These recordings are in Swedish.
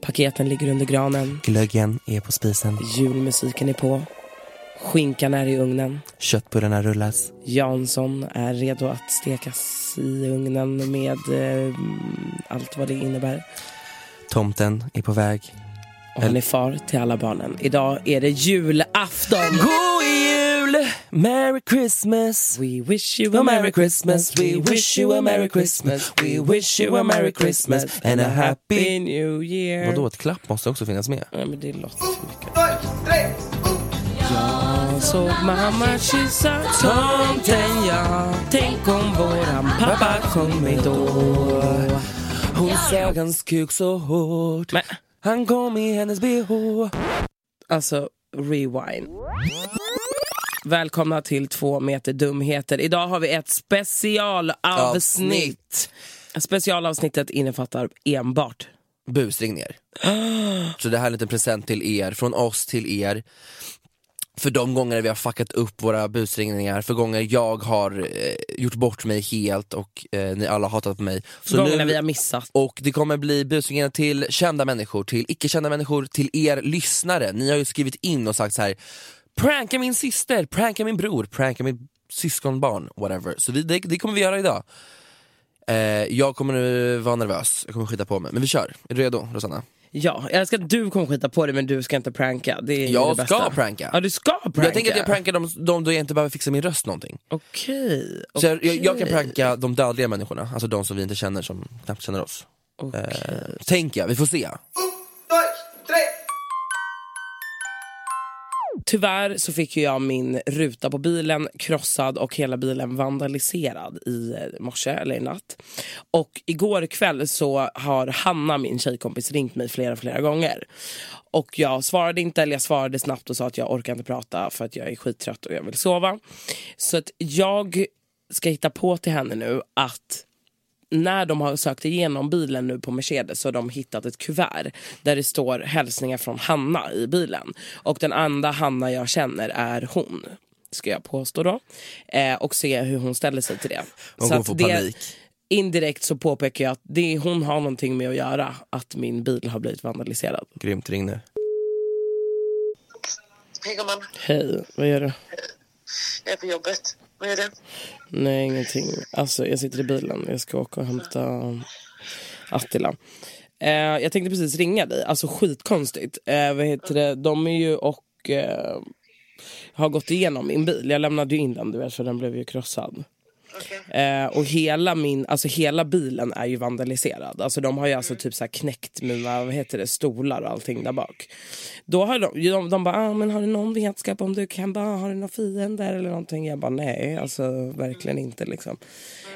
Paketen ligger under granen. Glöggen är på spisen. Julmusiken är på. Skinkan är i ugnen. Köttbullarna rullas. Jansson är redo att stekas i ugnen med eh, allt vad det innebär. Tomten är på väg. Och han är far till alla barnen. Idag är det julafton! God! Merry Christmas! We wish you a merry Christmas, we wish you a merry Christmas, we wish you a merry Christmas and a happy new year. Vadå, ett klapp måste också finnas med? Nej men det låter för mycket. Jag såg mamma kyssa tomten ja Tänk om våran pappa kommit då Hon sög hans kuk så hårt. Men Han kom i hennes bh. alltså, rewind. Välkomna till två meter dumheter. Idag har vi ett specialavsnitt. Specialavsnittet innefattar enbart Busringningar. Så det här är en liten present till er, från oss till er. För de gånger vi har fuckat upp våra busringningar, för gånger jag har eh, gjort bort mig helt och eh, ni alla har hatat på mig. Så gångerna vi har missat. Och det kommer bli busringningar till kända människor, till icke-kända människor, till er lyssnare. Ni har ju skrivit in och sagt så här: pranka min syster, pranka min bror, pranka min syskonbarn, whatever. Så vi, det, det kommer vi göra idag. Eh, jag kommer nu vara nervös, jag kommer skita på mig. Men vi kör, är du redo Rosanna? Ja, jag älskar att du kommer skita på det men du ska inte pranka. Det är Jag det ska pranka. Ja, du ska pranka. Jag tänker att jag prankar dem, dem då jag inte behöver fixa min röst någonting. Okej. Så jag, jag, jag kan pranka de dödliga människorna, alltså de som vi inte känner som knappt känner oss. Okej. Eh, tänker jag, vi får se. Tyvärr så fick jag min ruta på bilen krossad och hela bilen vandaliserad i eh, morse eller i natt. Och igår kväll så har Hanna, min tjejkompis, ringt mig flera, flera gånger. Och jag svarade inte, eller jag svarade snabbt och sa att jag orkar inte prata för att jag är skittrött och jag vill sova. Så att jag ska hitta på till henne nu att när de har sökt igenom bilen nu på Mercedes så har de hittat ett kuvert där det står hälsningar från Hanna i bilen. Och den enda Hanna jag känner är hon, ska jag påstå då. Eh, och se hur hon ställer sig till det. Hon Så kommer att få det- panik. Indirekt så påpekar jag att det, hon har någonting med att göra att min bil har blivit vandaliserad. Grymt, ring nu. Hej gumman, Hej, vad gör du? jag är på jobbet. Vad gör du? Nej, ingenting. Alltså, jag sitter i bilen. Jag ska åka och hämta Attila. Eh, jag tänkte precis ringa dig. Alltså skitkonstigt. Eh, vad heter det? De är ju och eh, har gått igenom min bil. Jag lämnade ju in den, du vet, för den blev ju krossad. Eh, och hela min, alltså hela bilen är ju vandaliserad. Alltså de har ju alltså typ så här knäckt mina, vad heter det, stolar och allting där bak. Då har de, de, de bara, ah, men har du någon vetskap om du kan bara, har du några fiender eller någonting? Jag bara, nej, alltså verkligen inte liksom.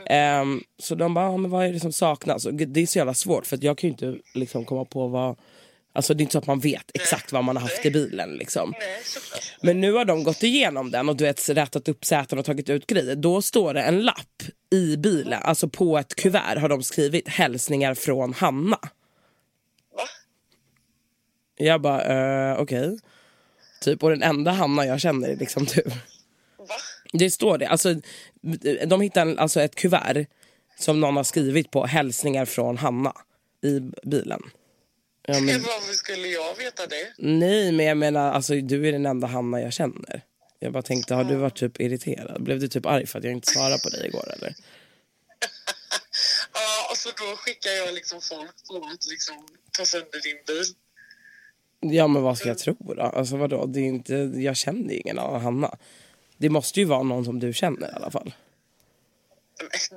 Eh, så de bara, ah, men vad är det som saknas? Och det är så jävla svårt för att jag kan ju inte liksom komma på vad Alltså det är inte så att man vet exakt vad man har haft i bilen. Liksom. Men nu har de gått igenom den och du vet, rätat upp säten och tagit ut grejer. Då står det en lapp i bilen, alltså på ett kuvert har de skrivit hälsningar från Hanna. Va? Jag bara, uh, okej. Okay. Typ, och den enda Hanna jag känner är liksom du. Va? Det står det. Alltså, de hittade alltså ett kuvert som någon har skrivit på hälsningar från Hanna i bilen. Ja, men... Varför skulle jag veta det? Nej, men jag menar, alltså, du är den enda Hanna jag känner. Jag bara tänkte, har du varit typ irriterad? Blev du typ arg för att jag inte svarade på dig igår eller? ja, alltså då skickar jag liksom folk på att liksom ta sönder din bil. Ja, men vad ska jag tro då? Alltså vadå, det är inte, jag känner ingen annan Hanna. Det måste ju vara någon som du känner i alla fall.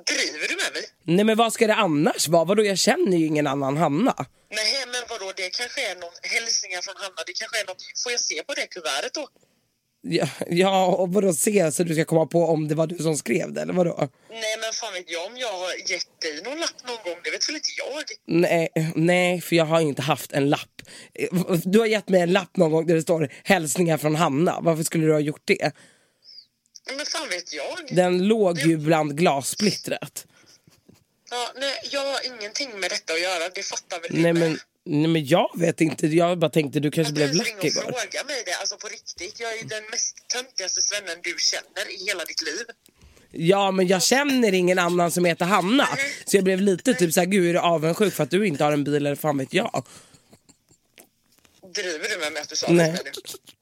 Driver du med mig? Nej men vad ska det annars vara? Vadå jag känner ju ingen annan Hanna. Nej men vadå det kanske är någon hälsningar från Hanna. Det kanske är något. Får jag se på det kuvertet då? Ja, ja och vadå se så du ska komma på om det var du som skrev det eller vadå? Nej men fan vet jag om jag har gett dig någon lapp någon gång, det vet väl inte jag? Nej, nej för jag har inte haft en lapp. Du har gett mig en lapp någon gång där det står hälsningar från Hanna, varför skulle du ha gjort det? Men fan vet jag? Den låg ju bland glassplittret. Ja, nej, jag har ingenting med detta att göra, det fattar väl nej, men, nej men jag vet inte, jag bara tänkte du kanske blev lack igår. fråga mig det, alltså på riktigt. Jag är den mest töntigaste svennen du känner i hela ditt liv. Ja men jag känner ingen annan som heter Hanna. Så jag blev lite typ såhär, gud är du avundsjuk för att du inte har en bil eller fan vet jag. Driver du med mig att du sa Nej. det?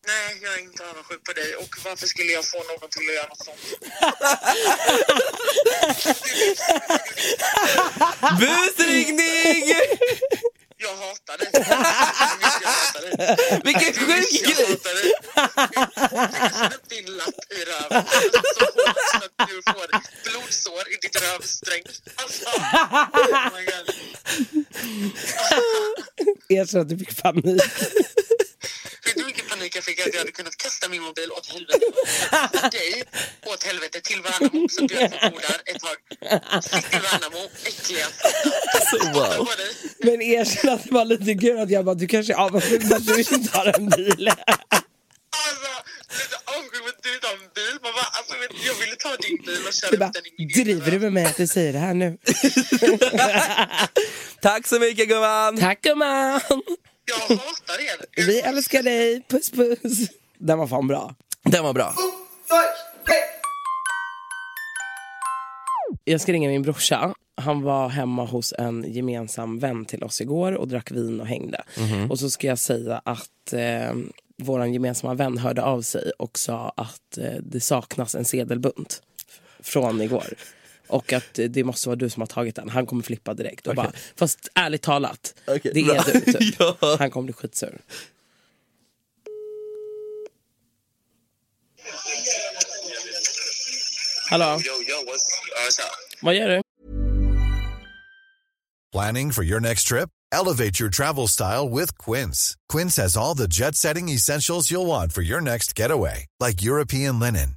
Nej, jag är inte avundsjuk på dig. Och varför skulle jag få någon till att göra något sånt? Busringning! Jag hatar dig. Hatar dig. Vilken sjuk grej! Jag upp din lapp i röven så hårt så att du får blodsår i ditt rövsträng. Alltså, oh my god. Erkänn att du fick panik. Vet du hur mycket panik jag fick att jag hade kunnat kasta min mobil åt helvete? dig åt helvete till Värnamo så du får bo där ett tag. Stick till Värnamo, äckliga alltså, wow. Men erkänn att det var lite kul att jag bara, du kanske är avundsjuk för att du inte har en bil. Alltså, avundsjuk att du inte har en bil. Man bara, alltså, jag ville ta din bil och köra upp den i min Driver du med mig att du säger det här nu? Tack så mycket gumman! Tack gumman! Jag hatar er. Vi älskar dig, puss puss. Den var fan bra. Den var bra. Jag ska ringa min brorsa. Han var hemma hos en gemensam vän till oss igår och drack vin och hängde. Mm-hmm. Och så ska jag säga att eh, vår gemensamma vän hörde av sig och sa att eh, det saknas en sedelbunt från igår. Och att det måste vara du som har tagit den. Han kommer flippa direkt. Och okay. bara, fast ärligt talat, okay, det är du. Typ. ja. Han kommer bli skitsur. Hallå? Yo, yo, what's, uh, Vad gör du? Planning for your next trip? Elevate your travel style with Quince. Quince has all the jet-setting essentials you'll want for your next getaway. Like European linen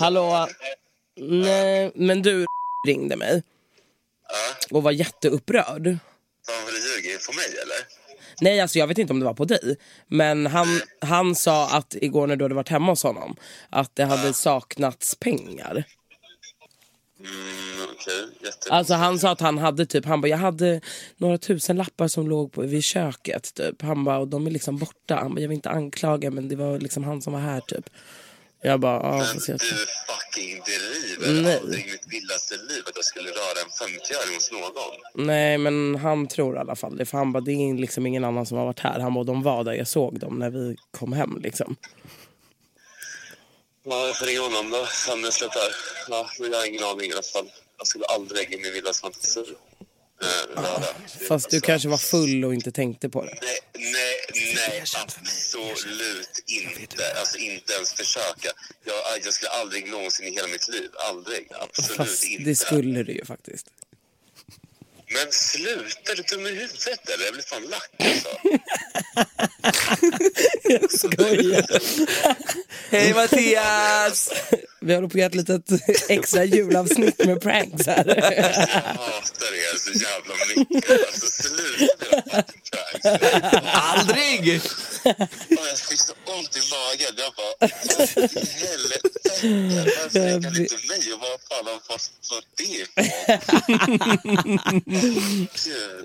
Hallå? Nej, men du ringde mig och var jätteupprörd. Fan, vill du ljuga inför mig eller? Nej, alltså jag vet inte om det var på dig. Men han, han sa att igår när du hade varit hemma hos honom att det hade saknats pengar. Mm, okej. Jätte... Alltså han sa att han hade typ, han bara jag hade några tusen lappar som låg på, vid köket typ. Han bara och de är liksom borta. Han bara jag vill inte anklaga men det var liksom han som var här typ. Jag bara ja Men jag du fucking driver. Nej. Aldrig mitt vildaste liv att jag skulle röra en 50-öring hos någon. Nej men han tror i alla fall det. För han bara det är liksom ingen annan som har varit här. Han bara de var där, jag såg dem när vi kom hem liksom. Ja, jag får ringa honom då. Fan, jag slutar. Ja, men jag har ingen aning i alla fall. Jag skulle aldrig i min vildaste fantasi eh, röra. Fast du kanske var full och inte tänkte på det. Nej, nej, nej, absolut inte. Alltså inte ens försöka. Jag, jag skulle aldrig någonsin i hela mitt liv, aldrig. Absolut Fast inte. det skulle du ju faktiskt. Men sluta, är du dum i huvudet eller? Jag blir fan lack alltså. Jag skojar. Hej Mattias! Vi håller på att göra ett litet extra julavsnitt med pranks här. Jag hatar er så jävla mycket. Alltså sluta Aldrig! Jag fick så ont i magen. Jag bara, i helvete? Varför räcker han inte mig? Och vad fan har fått för det.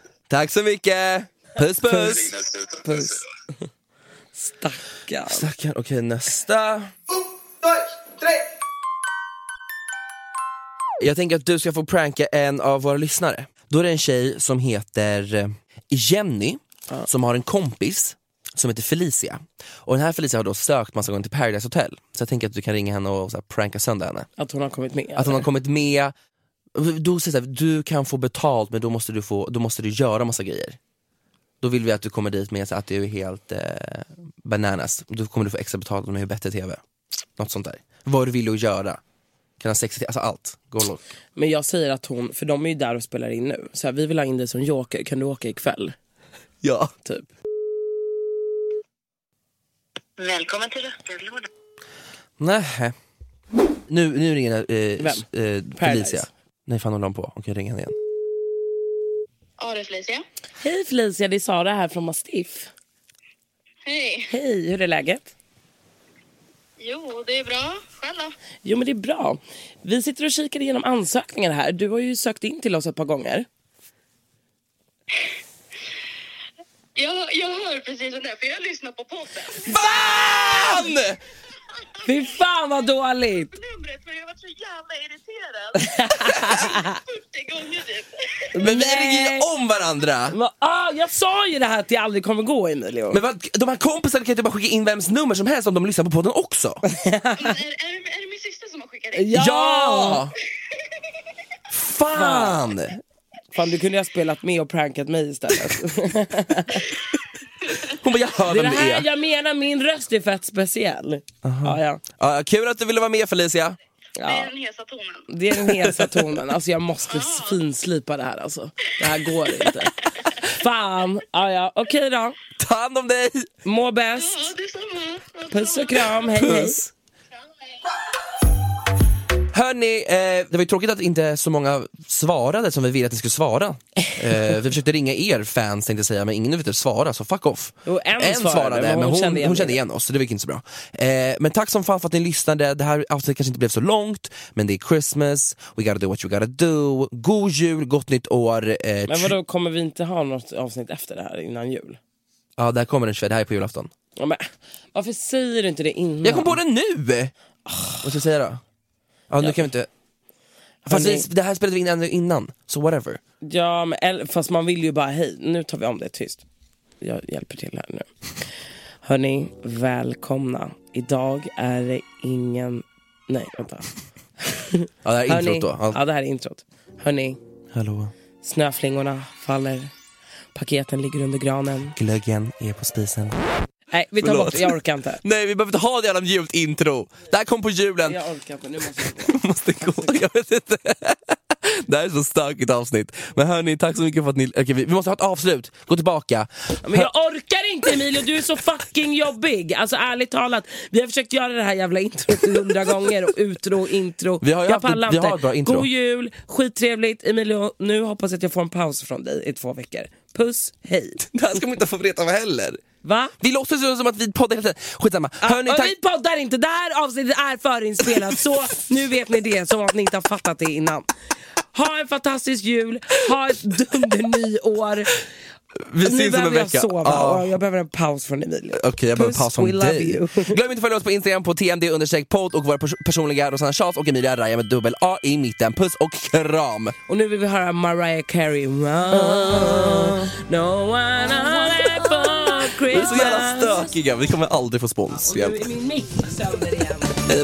Tack så mycket! Puss puss! Puss. Stackarn. Stackarn, okej nästa. Jag tänker att du ska få pranka en av våra lyssnare. Då är det en tjej som heter Jenny, som har en kompis som heter Felicia. Och den här Felicia har då sökt massa gånger till Paradise Hotel. Så jag tänker att du kan ringa henne och så här, pranka sönder henne. Att hon har kommit med. Att hon har kommit med, då säger så här, du kan få betalt men då måste du, få, då måste du göra massa grejer. Då vill vi att du kommer dit med så att du är helt eh, bananas. Då kommer du få extra betalt om du är bättre TV. Något sånt där. Vad du vill att göra. Kan ha sex, alltså allt. Gå. Men jag säger att hon, för de är ju där och spelar in nu. Så här, vi vill ha in dig som joker, kan du åka ikväll? Ja. Typ. Välkommen till röstbrevlådan. Nej. Nu, nu ringer eh, Vem? eh, Felicia. Nej fan håller de på? Okej ring henne igen. Ja, det är Felicia. Hej Felicia, det är Sara här från Mastiff. Hej. Hej, hur är läget? Jo, det är bra. Själv då? Jo men det är bra. Vi sitter och kikar igenom ansökningar här. Du har ju sökt in till oss ett par gånger. Jag, jag hör precis om det, för jag lyssnar på podden. Fan! Fy fan vad dåligt! Numret, för jag var så jävla irriterad. 40 gånger typ. Men vi ringer ju om varandra! Men, ah, jag sa ju det här att det aldrig kommer gå Emilio. Men vad, de här kompisarna kan ju inte bara skicka in vems nummer som helst om de lyssnar på podden också. Men är, är, det- är det min syster som har skickat det? Ja! Fan! Fan du kunde ju ha spelat med och prankat mig istället. Hon bara, jag hör det är vem det det här är. jag menar, min röst är fett speciell. Ja, ja. Ja, kul att du ville vara med Felicia. Det är den hesa tonen. Det är den hesa tonen. Alltså jag måste finslipa det här alltså. Det här går inte. Fan. Ja, ja. Okej då. Ta hand om dig! Må bäst. Ja. Puss och kram. Hej hej. Hörni, eh, det var ju tråkigt att inte så många svarade som vi ville att ni skulle svara. Eh, vi försökte ringa er fans tänkte jag säga, men ingen ville svara, så fuck off. Jo, en svarade, men hon men hon, kände igen hon kände igen oss, så det gick inte så bra. Eh, men tack som fan för att ni lyssnade, det här avsnittet kanske inte blev så långt, men det är Christmas, we gotta do what you gotta do, god jul, gott nytt år. Eh, Men vadå, kommer vi inte ha något avsnitt efter det här innan jul? Ja, det här kommer den 21, det här är på julafton. Ja, men, varför säger du inte det innan? Jag kom på det nu! Vad ska jag säga då? Ja, nu kan vi inte... Fast vi, det här spelade vi in ännu innan, så whatever. Ja, men, eller- fast man vill ju bara hej. Nu tar vi om det tyst. Jag hjälper till här nu. Hörni, välkomna. Idag är det ingen... Nej, vänta. Ja, det här är introt då. Ja. ja det här är introt. Hörni, Hallå, snöflingorna faller, paketen ligger under granen. glöggen är på spisen. Nej vi tar Förlåt. bort jag orkar inte. Nej vi behöver inte ha det jävla mjukt intro. Det här kom på julen. Jag orkar inte, nu måste jag gå. måste gå. Jag vet inte. Det här är så stökigt avsnitt. Men hörni, tack så mycket för att ni... Okej, vi, vi måste ha ett avslut. Gå tillbaka. Men jag orkar inte Emilio, du är så fucking jobbig. Alltså ärligt talat, vi har försökt göra det här jävla introt hundra gånger. Och utro, intro. Vi har ju jag haft pallar vi inte. har ett bra intro. God jul, skittrevligt. Emilio, nu hoppas jag att jag får en paus från dig i två veckor. Puss, hej. Det här ska man inte få veta heller. Va? Vi låtsas ju som att vi poddar hela tiden. Skitsamma. Hörni, Ja, tack. Vi poddar inte, det här avsnittet är förinspelat så nu vet ni det som att ni inte har fattat det innan. Ha en fantastisk jul, ha ett dundernyår. Vi Nu om en behöver jag vecka. sova Ja. och jag behöver en paus från Emilio. Okej, jag behöver Puss, paus från dig. Glöm inte att följa oss på Instagram på tmd-podd och våra pers- personliga Rosanna Charles och Emilia Raja med dubbel A i mitten. Puss och kram! Och nu vill vi höra Mariah Carey. Run, no one Vi är så jävla stökiga, vi kommer aldrig få spons. Och nu är min mick sönder igen. Hej